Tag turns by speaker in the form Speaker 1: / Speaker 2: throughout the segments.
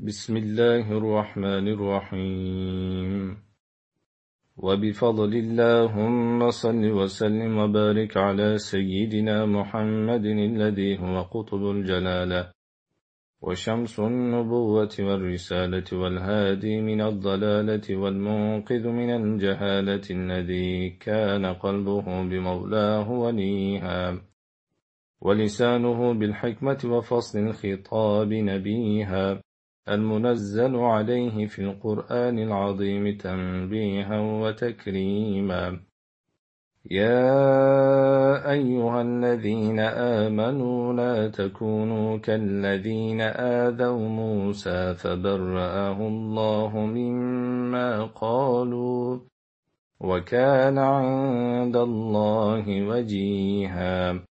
Speaker 1: بسم الله الرحمن الرحيم. وبفضل اللهم صل وسلم وبارك على سيدنا محمد الذي هو قطب الجلالة. وشمس النبوة والرسالة والهادي من الضلالة والمنقذ من الجهالة الذي كان قلبه بمولاه وليها. ولسانه بالحكمة وفصل الخطاب نبيها. المنزل عليه في القرآن العظيم تنبيها وتكريما. يا أيها الذين آمنوا لا تكونوا كالذين آذوا موسى فبرأه الله مما قالوا وكان عند الله وجيها.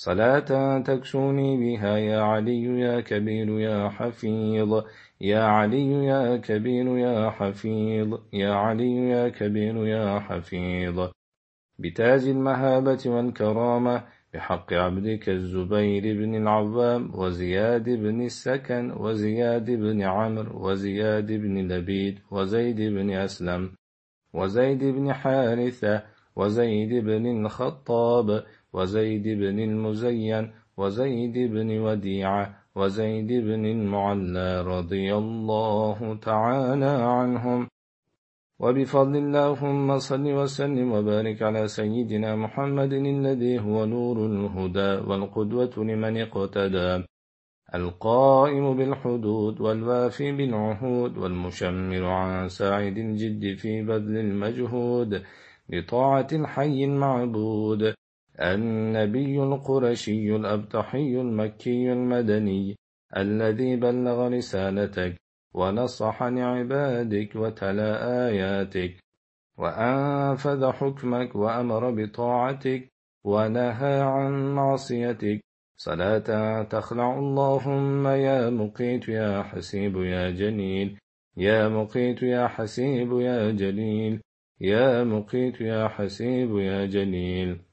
Speaker 1: صلاة تكسوني بها يا علي يا كبير يا حفيظ. يا علي يا كبير يا حفيظ. يا علي يا كبير يا حفيظ. بتاج المهابة والكرامة بحق عبدك الزبير بن العوام وزياد بن السكن وزياد بن عمرو وزياد بن لبيد وزيد بن أسلم وزيد بن حارثة وزيد بن الخطاب. وزيد بن المزين وزيد بن وديعة وزيد بن المعلى رضي الله تعالى عنهم. وبفضل اللهم صل وسلم وبارك على سيدنا محمد الذي هو نور الهدى والقدوة لمن اقتدى القائم بالحدود والوافي بالعهود والمشمر عن ساعد الجد في بذل المجهود لطاعة الحي المعبود. النبي القرشي الأبطحي المكي المدني الذي بلغ رسالتك ونصح لعبادك وتلا آياتك وأنفذ حكمك وأمر بطاعتك ونهى عن معصيتك. صلاة تخلع. اللهم يا مقيت يا حسيب يا جليل. يا مقيت يا حسيب يا جليل. يا مقيت يا حسيب يا جليل.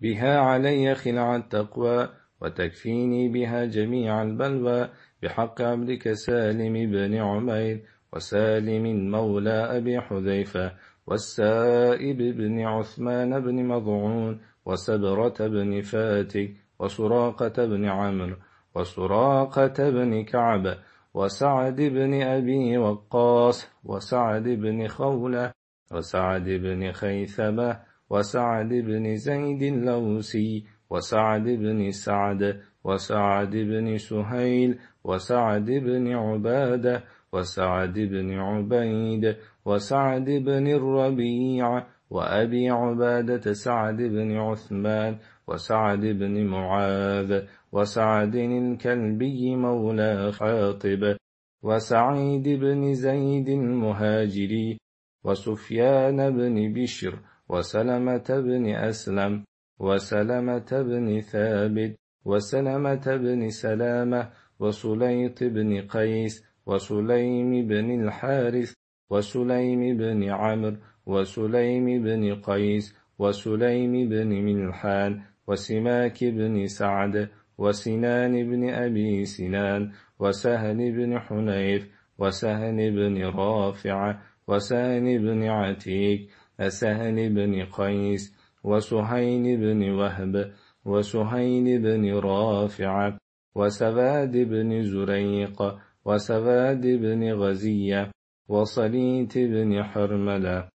Speaker 1: بها علي خلع التقوى وتكفيني بها جميع البلوى. بحق عبدك سالم بن عمير وسالم مولى أبي حذيفة والسائب بن عثمان بن مضعون وسبرة بن فاتك وسراقة بن عمرو وسراقة بن كعب وسعد بن أبي وقاص وسعد بن خولة وسعد بن خيثمة وسعد بن زيد اللوسي وسعد بن سعد وسعد بن سهيل وسعد بن عبادة وسعد بن عبيد وسعد بن الربيع وأبي عبادة سعد بن عثمان وسعد بن معاذ وسعد الكلبي مولى خاطب وسعيد بن زيد المهاجري وسفيان بن بشر وسلمة بن أسلم وسلمة بن ثابت وسلمة بن سلامة وسليط بن قيس وسليم بن الحارث وسليم بن عمرو وسليم بن قيس وسليم بن ملحان وسماك بن سعد وسنان بن أبي سنان وسهل بن حنيف وسهل بن رافع وسهل بن عتيك أسهل بن قيس وسهيل بن وهب وسهيل بن رافع وسواد بن زريق وسواد بن غزية وصليت بن حرملة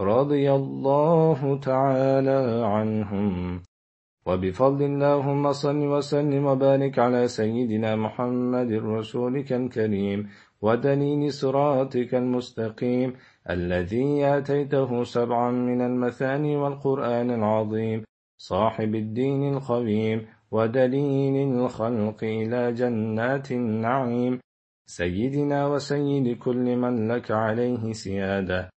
Speaker 1: رضي الله تعالى عنهم. وبفضل اللهم صل وسلم وبارك على سيدنا محمد رسولك الكريم ودليل صراطك المستقيم. الذي آتيته سبعا من المثاني والقرآن العظيم صاحب الدين القويم ودليل الخلق إلى جنات النعيم سيدنا وسيد كل من لك عليه سيادة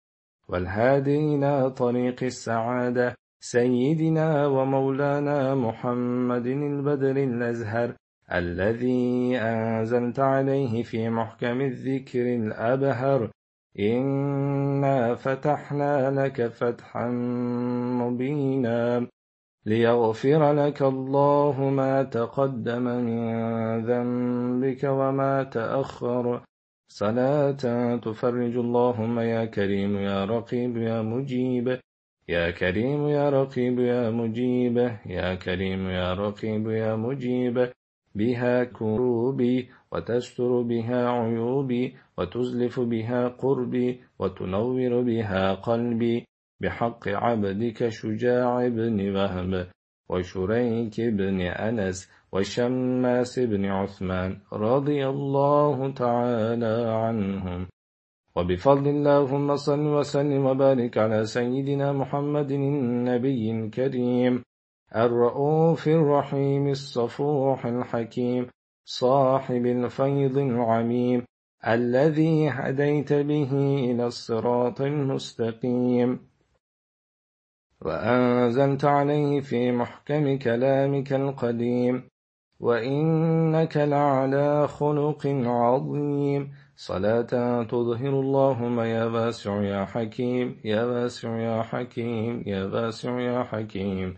Speaker 1: والهادي إلى طريق السعادة سيدنا ومولانا محمد البدر الأزهر الذي أنزلت عليه في محكم الذكر الأبهر. إنا فتحنا لك فتحا مبينا ليغفر لك الله ما تقدم من ذنبك وما تأخر صلاة تفرج اللهم يا كريم يا رقيب يا مجيب يا كريم يا رقيب يا مجيب يا كريم يا رقيب يا مجيب بها كروبي وتستر بها عيوبي وتزلف بها قربي وتنور بها قلبي بحق عبدك شجاع بن وهب وشريك بن أنس وشماس بن عثمان رضي الله تعالى عنهم. وبفضل اللهم صل وسلم وبارك على سيدنا محمد النبي الكريم الرؤوف الرحيم الصفوح الحكيم صاحب الفيض العميم الذي هديت به إلى الصراط المستقيم. وأنزلت عليه في محكم كلامك القديم. وإنك لعلى خلق عظيم. صلاة تظهر اللهم يا واسع يا حكيم. يا واسع يا حكيم. يا واسع يا حكيم.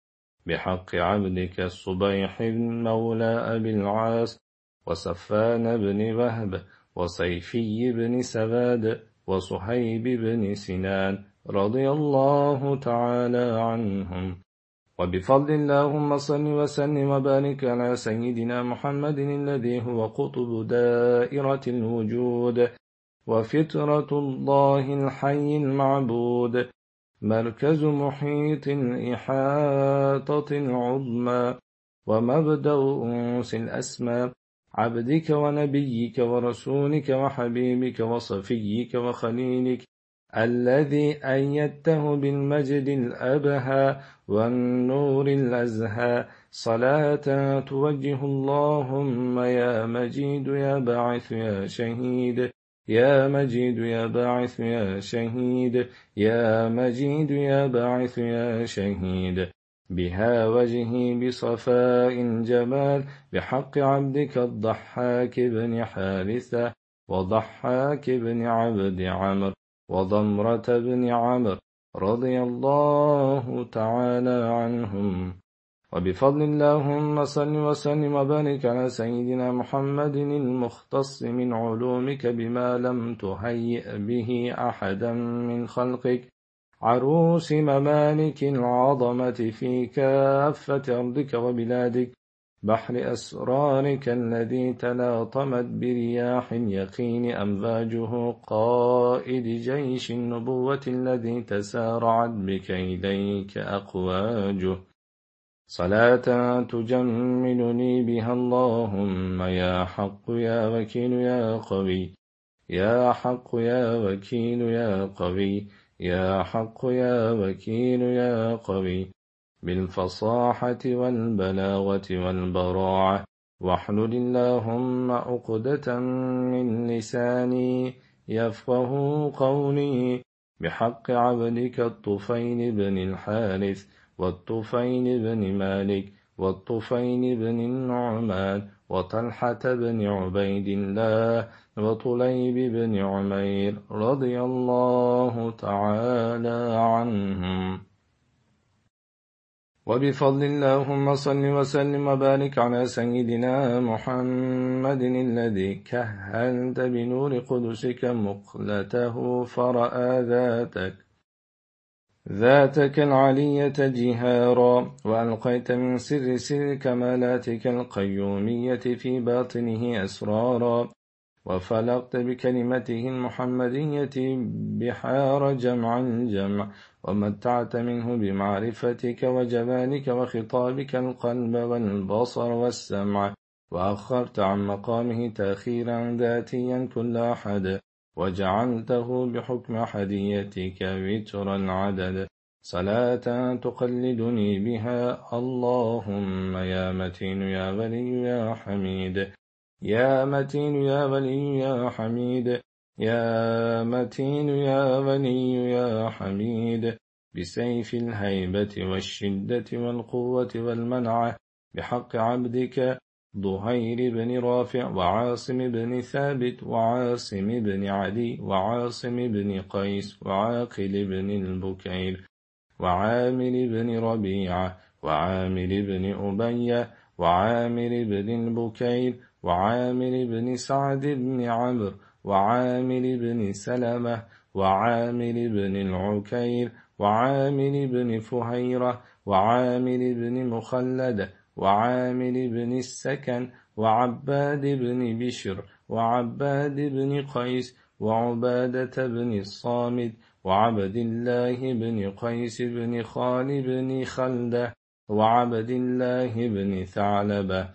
Speaker 1: بحق عبدك الصبيح مولى أبي العاص وصفان بن وهب وصيفي بن سباد وصهيب بن سنان رضي الله تعالى عنهم. وبفضل اللهم صل وسلم وبارك على سيدنا محمد الذي هو قطب دائرة الوجود وفطرة الله الحي المعبود. مركز محيط الإحاطة العظمى ومبدأ أنس الأسمى. عبدك ونبيك ورسولك وحبيبك وصفيك وخليلك الذي أيدته بالمجد الأبهى والنور الأزهى. صلاة توجه اللهم يا مجيد يا باعث يا شهيد. يا مجيد يا باعث يا شهيد يا مجيد يا باعث يا شهيد. بها وجهي بصفاء جمال بحق عبدك الضحاك بن حارثة وضحاك بن عبد عمرو وضمرة بن عمرو رضي الله تعالى عنهم. وبفضل اللهم صل وسلم وبارك على سيدنا محمد المختص من علومك بما لم تهيئ به أحدا من خلقك عروس ممالك العظمة في كافة أرضك وبلادك بحر أسرارك الذي تلاطمت برياح اليقين أمواجه قائد جيش النبوة الذي تسارعت بك إليك أقواجه. صلاة تجملني بها اللهم يا حق يا وكيل يا قوي. يا حق يا وكيل يا قوي. يا حق يا وكيل يا قوي. بالفصاحة والبلاغة والبراعة واحلل اللهم عقدة من لساني يفقه قولي. بحق عبدك الطفيل بن الحارث والطفين بن مالك والطفين بن النعمان وطلحة بن عبيد الله وطليب بن عمير رضي الله تعالى عنهم. وبفضل اللهم صل وسلم وبارك على سيدنا محمد الذي كهلت بنور قدسك مقلته فرأى ذاتك. ذاتك العلية جهارا وألقيت من سر سر كمالاتك القيومية في باطنه أسرارا وفلقت بكلمته المحمدية بحار جمع الجمع ومتعت منه بمعرفتك وجمالك وخطابك القلب والبصر والسمع وأخرت عن مقامه تأخيرا ذاتيا كل أحد وجعلته بحكم حديتك وتر العدد. صلاة تقلدني بها. اللهم يا متين يا ولي يا حميد. يا متين يا ولي يا حميد. يا متين يا ولي يا حميد. بسيف الهيبة والشدة والقوة والمنعة بحق عبدك ظهير بن رافع وعاصم بن ثابت وعاصم بن عدي وعاصم بن قيس وعاقل بن البكير وعامر بن ربيعة وعامر بن أبي وعامر بن البكير وعامر بن سعد بن عمرو وعامر بن سلمة وعامر بن العكير وعامر بن فهيرة وعامر بن مخلد وعامر بن السكن وعباد بن بشر وعباد بن قيس وعبادة بن الصامد وعبد الله بن قيس بن خال بن خلدة وعبد الله بن ثعلبة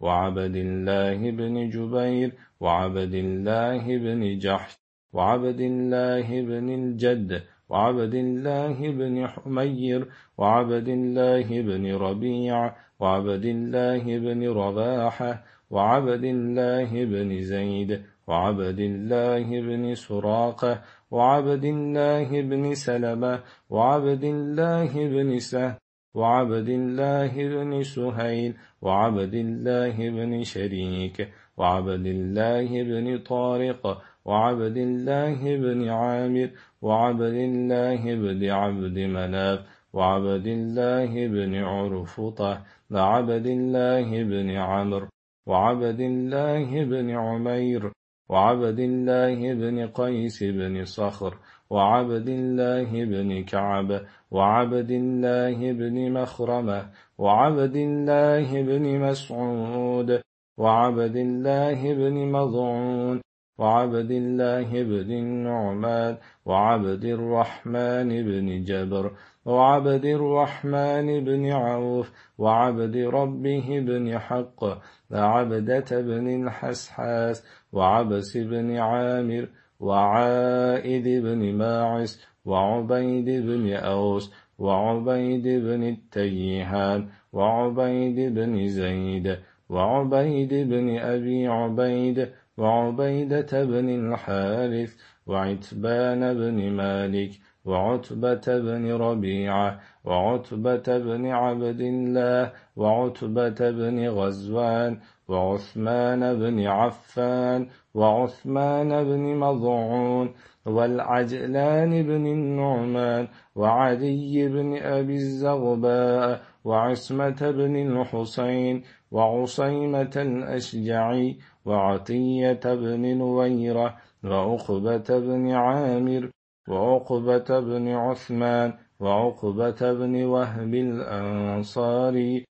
Speaker 1: وعبد الله بن جبير وعبد الله بن جحش وعبد الله بن الجد وعبد الله بن حمير وعبد الله بن ربيع وعبد الله بن رباحة وعبد الله بن زيد وعبد الله بن سراقة وعبد الله بن سلمة وعبد الله بن سهل وعبد الله بن سهيل وعبد الله بن شريك وعبد الله بن طارق وعبد الله بن عامر وعبد الله بن عبد مناف وعبد الله بن عرفطة وعبد الله بن عمرو وعبد الله بن عمير وعبد الله بن قيس بن صخر وعبد الله بن كعب وعبد الله بن مخرمة وعبد الله بن مسعود وعبد الله بن مضعون وعبد الله بن النعمان وعبد الرحمن بن جبر وعبد الرحمن بن عوف وعبد ربه بن حق وعبدة بن الحسحاس وعبس بن عامر وعائد بن ماعس وعبيد بن أوس وعبيد بن التيهان وعبيد بن زيد وعبيد بن أبي عبيد وعبيدة بن الحارث وعتبان بن مالك وعتبة بن ربيعة وعتبة بن عبد الله وعتبة بن غزوان وعثمان بن عفان وعثمان بن مضعون والعجلان بن النعمان وعدي بن أبي الزغباء وعصمة بن الحسين وعصيمة الأشجعي وعطية بن نويرة وعقبة بن عامر وعقبة بن عثمان وعقبة بن وهب الأنصاري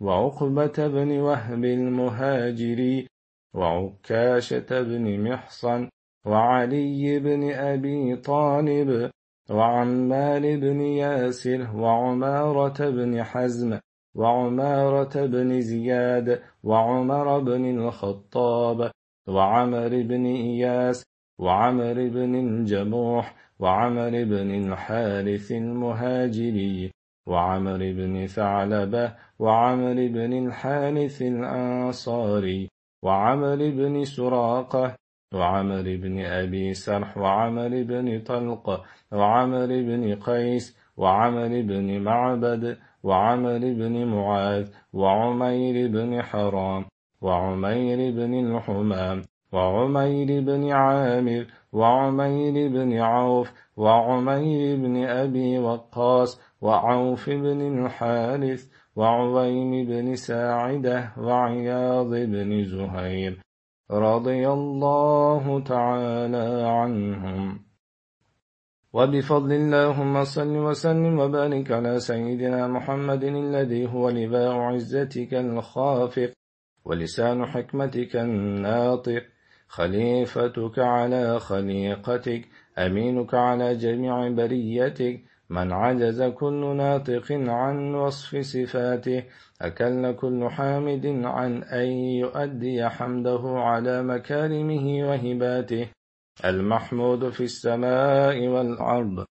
Speaker 1: وعقبة بن وهب المهاجري وعكاشة بن محصن وعلي بن أبي طالب وعمال بن ياسر وعمارة بن حزم وعمارة بن زياد وعمر بن الخطاب وعمر بن إياس وعمر بن الجموح وعمر بن الحارث المهاجري وعمر بن ثعلبة وعمر بن الحارث الأنصاري وعمر بن سراقة وعمر بن أبي سرح وعمر بن طلق وعمر بن قيس وعمر بن معبد وعمر بن معاذ وعمير بن حرام وعمير بن الحمام وعمير بن عامر وعمير بن عوف وعمير بن أبي وقاص وعوف بن الحارث وعويم بن ساعدة وعياض بن زهير رضي الله تعالى عنهم. وبفضل اللهم صل وسلم وبارك على سيدنا محمد الذي هو لباء عزتك الخافق ولسان حكمتك الناطق خليفتك على خليقتك أمينك على جميع بريتك. من عجز كل ناطق عن وصف صفاته أكل كل حامد عن أن يؤدي حمده على مكارمه وهباته. المحمود في السماء والأرض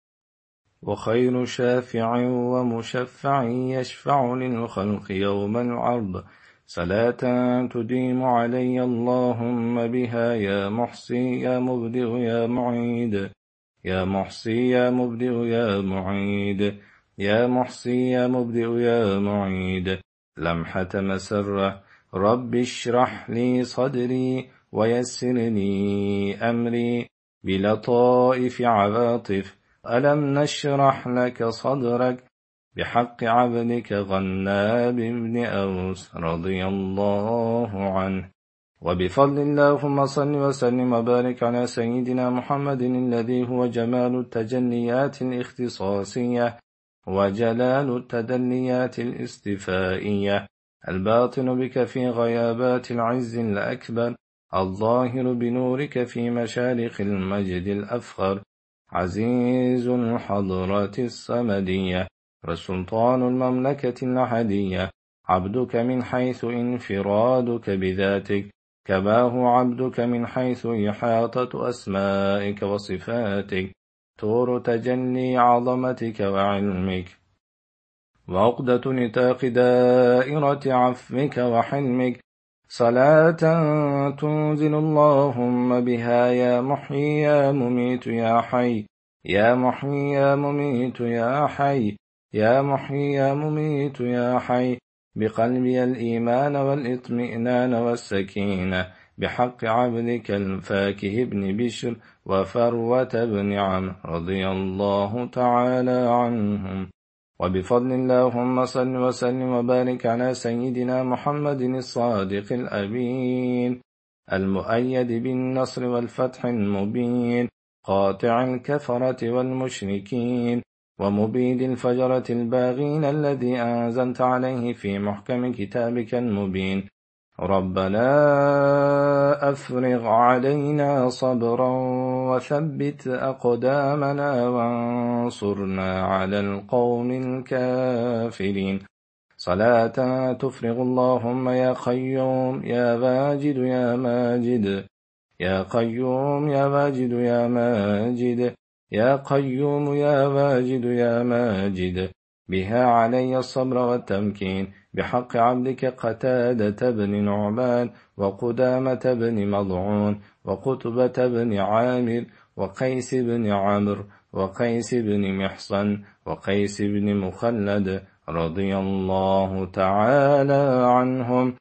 Speaker 1: وخير شافع ومشفع يشفع للخلق يوم العرض. صلاة تديم علي اللهم بها يا محصي يا مبدئ يا معيد. يا محصي يا مبدئ يا معيد. يا محصي يا مبدئ يا معيد. لمحة مسرة. رب اشرح لي صدري ويسر لي أمري. بلطائف عواطف. ألم نشرح لك صدرك بحق عبدك غناب بن أوس رضي الله عنه. وبفضل اللهم صل وسلم وبارك على سيدنا محمد الذي هو جمال التجليات الاختصاصية وجلال التدليات الاستفائية. الباطن بك في غيابات العز الأكبر. الظاهر بنورك في مشارق المجد الأفخر. عزيز الحضرة الصمدية. وسلطان المملكة الأحدية. عبدك من حيث انفرادك بذاتك. كباه عبدك من حيث إحاطة أسمائك وصفاتك. طور تجلي عظمتك وعلمك. وعقدة نتاق دائرة عفوك وحلمك. صلاة تنزل اللهم بها يا محيي يا مميت يا حي. يا محيي يا مميت يا حي. يا محيي يا مميت يا حي بقلبي الإيمان والإطمئنان والسكينة بحق عبدك الفاكه بن بشر وفروة بن عم رضي الله تعالى عنهم. وبفضل اللهم صل وسلم وبارك على سيدنا محمد الصادق الأمين المؤيد بالنصر والفتح المبين قاطع الكفرة والمشركين ومبيد الفجرة الباغين الذي أنزلت عليه في محكم كتابك المبين. ربنا أفرغ علينا صبرا وثبت أقدامنا وانصرنا على القوم الكافرين. صلاة تفرغ اللهم يا قيوم يا واجد يا ماجد. يا قيوم يا واجد يا ماجد. يا قيوم يا واجد يا ماجد. بها علي الصبر والتمكين. بحق عبدك قتادة بن نعمان. وقدامة بن مضعون. وقتبة بن عامر. وقيس بن عمرو. وقيس بن محصن. وقيس بن مخلد. رضي الله تعالى عنهم.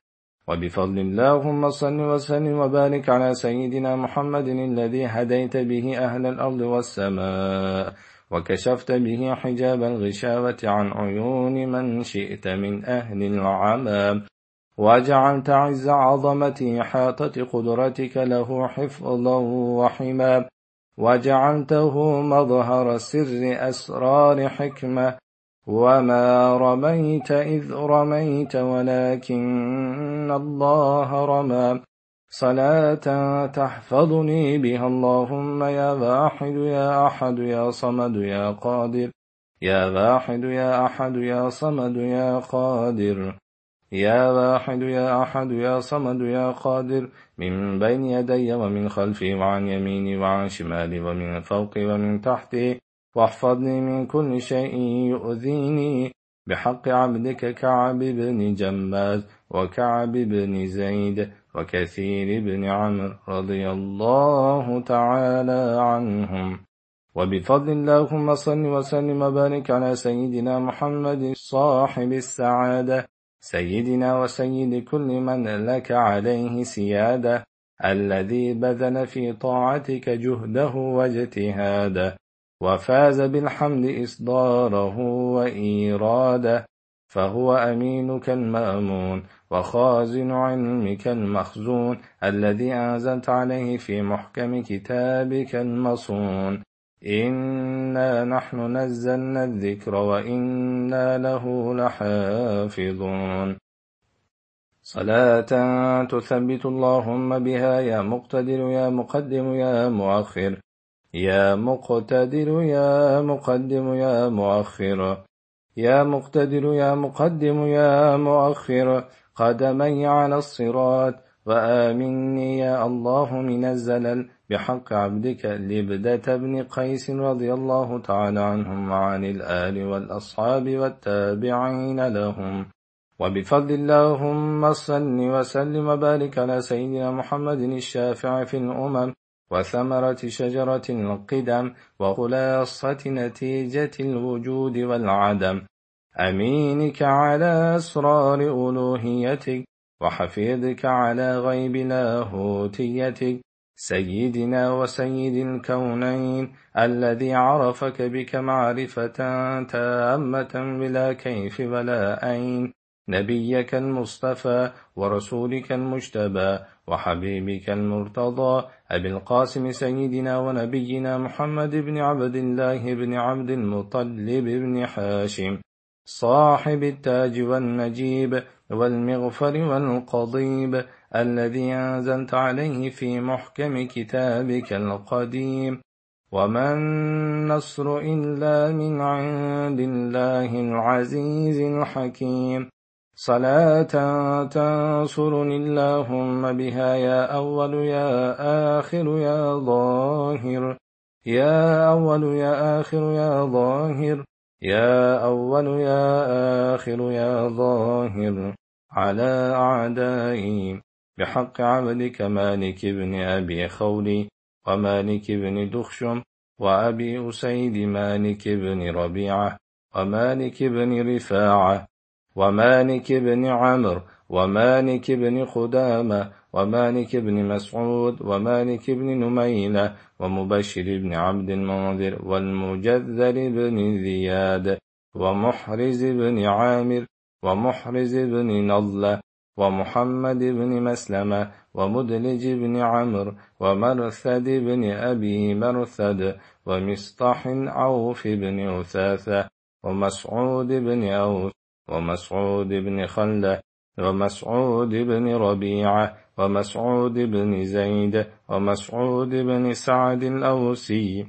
Speaker 1: وبفضل اللهم صل وسلم وبارك على سيدنا محمد الذي هديت به أهل الأرض والسماء وكشفت به حجاب الغشاوة عن عيون من شئت من أهل العمى وجعلت عز عظمة إحاطة قدرتك له حفظا وحما وجعلته مظهر سر أسرار حكمة وما رميت إذ رميت ولكن الله رمى صلاة تحفظني بها اللهم يا واحد يا أحد يا صمد يا قادر يا واحد يا أحد يا صمد يا قادر يا واحد يا أحد يا صمد يا قادر من بين يدي ومن خلفي وعن يميني وعن شمالي ومن فوقي ومن تحتي واحفظني من كل شيء يؤذيني. بحق عبدك كعب بن جماز وكعب بن زيد وكثير بن عمرو رضي الله تعالى عنهم. وبفضل اللهم صل وسلم وبارك على سيدنا محمد صاحب السعادة سيدنا وسيد كل من لك عليه سيادة الذي بذل في طاعتك جهده واجتهاده. وفاز بالحمد إصداره وإيراده فهو أمينك المأمون وخازن علمك المخزون الذي أنزلت عليه في محكم كتابك المصون. إنا نحن نزلنا الذكر وإنا له لحافظون. صلاة تثبت اللهم بها يا مقتدر يا مقدم يا مؤخر. يا مقتدر يا مقدم يا مؤخر. يا مقتدر يا مقدم يا مؤخر. قدمي على الصراط وآمني يا الله من الزلل. بحق عبدك لبدة بن قيس رضي الله تعالى عنهم وعن الآل والأصحاب والتابعين لهم. وبفضل اللهم صل وسلم وبارك على سيدنا محمد الشافع في الأمم. وثمرة شجرة القدم وخلاصة نتيجة الوجود والعدم. أمينك على أسرار ألوهيتك وحفيظك على غيب لاهوتيتك. سيدنا وسيد الكونين الذي عرفك بك معرفة تامة بلا كيف ولا أين نبيك المصطفى ورسولك المجتبى وحبيبك المرتضى أبي القاسم سيدنا ونبينا محمد بن عبد الله بن عبد المطلب بن حاشم صاحب التاج والنجيب والمغفر والقضيب الذي أنزلت عليه في محكم كتابك القديم. وما النصر إلا من عند الله العزيز الحكيم. صلاة تنصرني اللهم بها يا أول يا آخر يا ظاهر. يا أول يا آخر يا ظاهر. يا أول يا آخر يا ظاهر. على أعدائي. بحق عبدك مالك بن أبي خولي ومالك بن دخشم وأبي أسيد مالك بن ربيعة ومالك بن رفاعة ومالك بن عمرو ومالك بن خدامة ومالك بن مسعود ومالك بن نميلة ومبشر بن عبد المنذر والمجذر بن زياد ومحرز بن عامر ومحرز بن نضلة ومحمد بن مسلمة ومدلج بن عمرو ومرثد بن أبي مرثد ومصطح عوف بن أثاثة ومسعود بن أوس ومسعود بن خلة ومسعود بن ربيعة ومسعود بن زيد ومسعود بن سعد الأوسي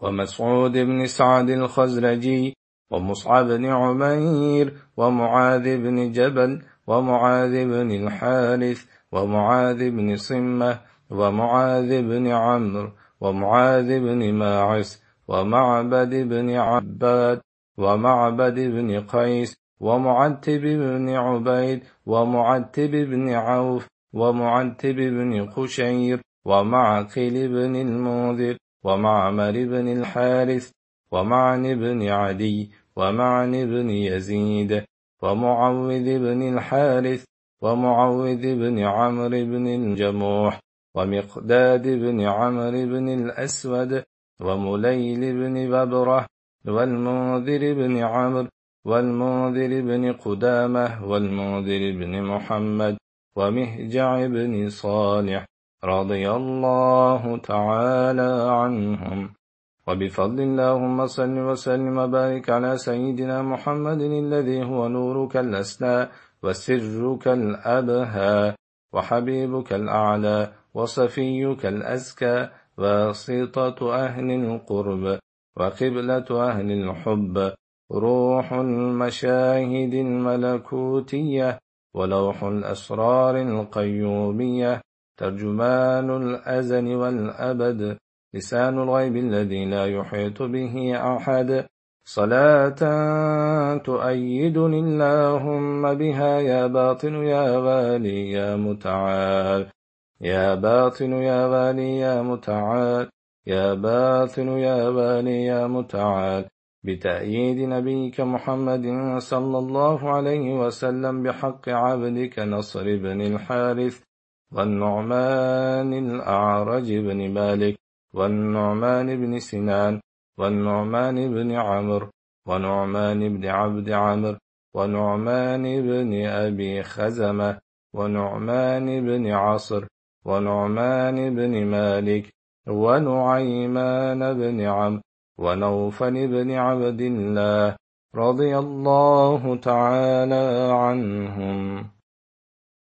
Speaker 1: ومسعود بن سعد الخزرجي ومصعب بن عمير ومعاذ بن جبل ومعاذ بن الحارث ومعاذ بن صمة ومعاذ بن عمرو ومعاذ بن ماعس ومعبد بن عباد ومعبد بن قيس ومعتب بن عبيد ومعتب بن عوف ومعتب بن قشير ومعقل بن المنذر ومعمر بن الحارث ومعن بن عدي ومعن بن يزيد ومعوذ بن الحارث ومعوذ بن عمرو بن الجموح ومقداد بن عمرو بن الأسود ومليل بن ببرة والمنذر بن عمرو والمنذر بن قدامة والمنذر بن محمد ومهجع بن صالح رضي الله تعالى عنهم. وبفضل اللهم صل وسلم وبارك على سيدنا محمد الذي هو نورك الأسنى وسرك الأبهى وحبيبك الأعلى وصفيك الأزكى واسطة أهل القرب. وقبلة أهل الحب روح المشاهد الملكوتية ولوح الأسرار القيومية ترجمان الأزل والأبد لسان الغيب الذي لا يحيط به أحد. صلاة تؤيدني اللهم بها يا باطن يا غالي يا متعال. يا باطن يا غالي يا متعال. يا باطن يا بالي يا متعال. بتأييد نبيك محمد صلى الله عليه وسلم بحق عبدك نصر بن الحارث والنعمان الأعرج بن مالك والنعمان بن سنان والنعمان بن عمرو ونعمان بن عبد عمرو ونعمان بن أبي خزمة ونعمان بن عصر ونعمان بن مالك ونعيمان بن عم ونوفل بن عبد الله رضي الله تعالى عنهم.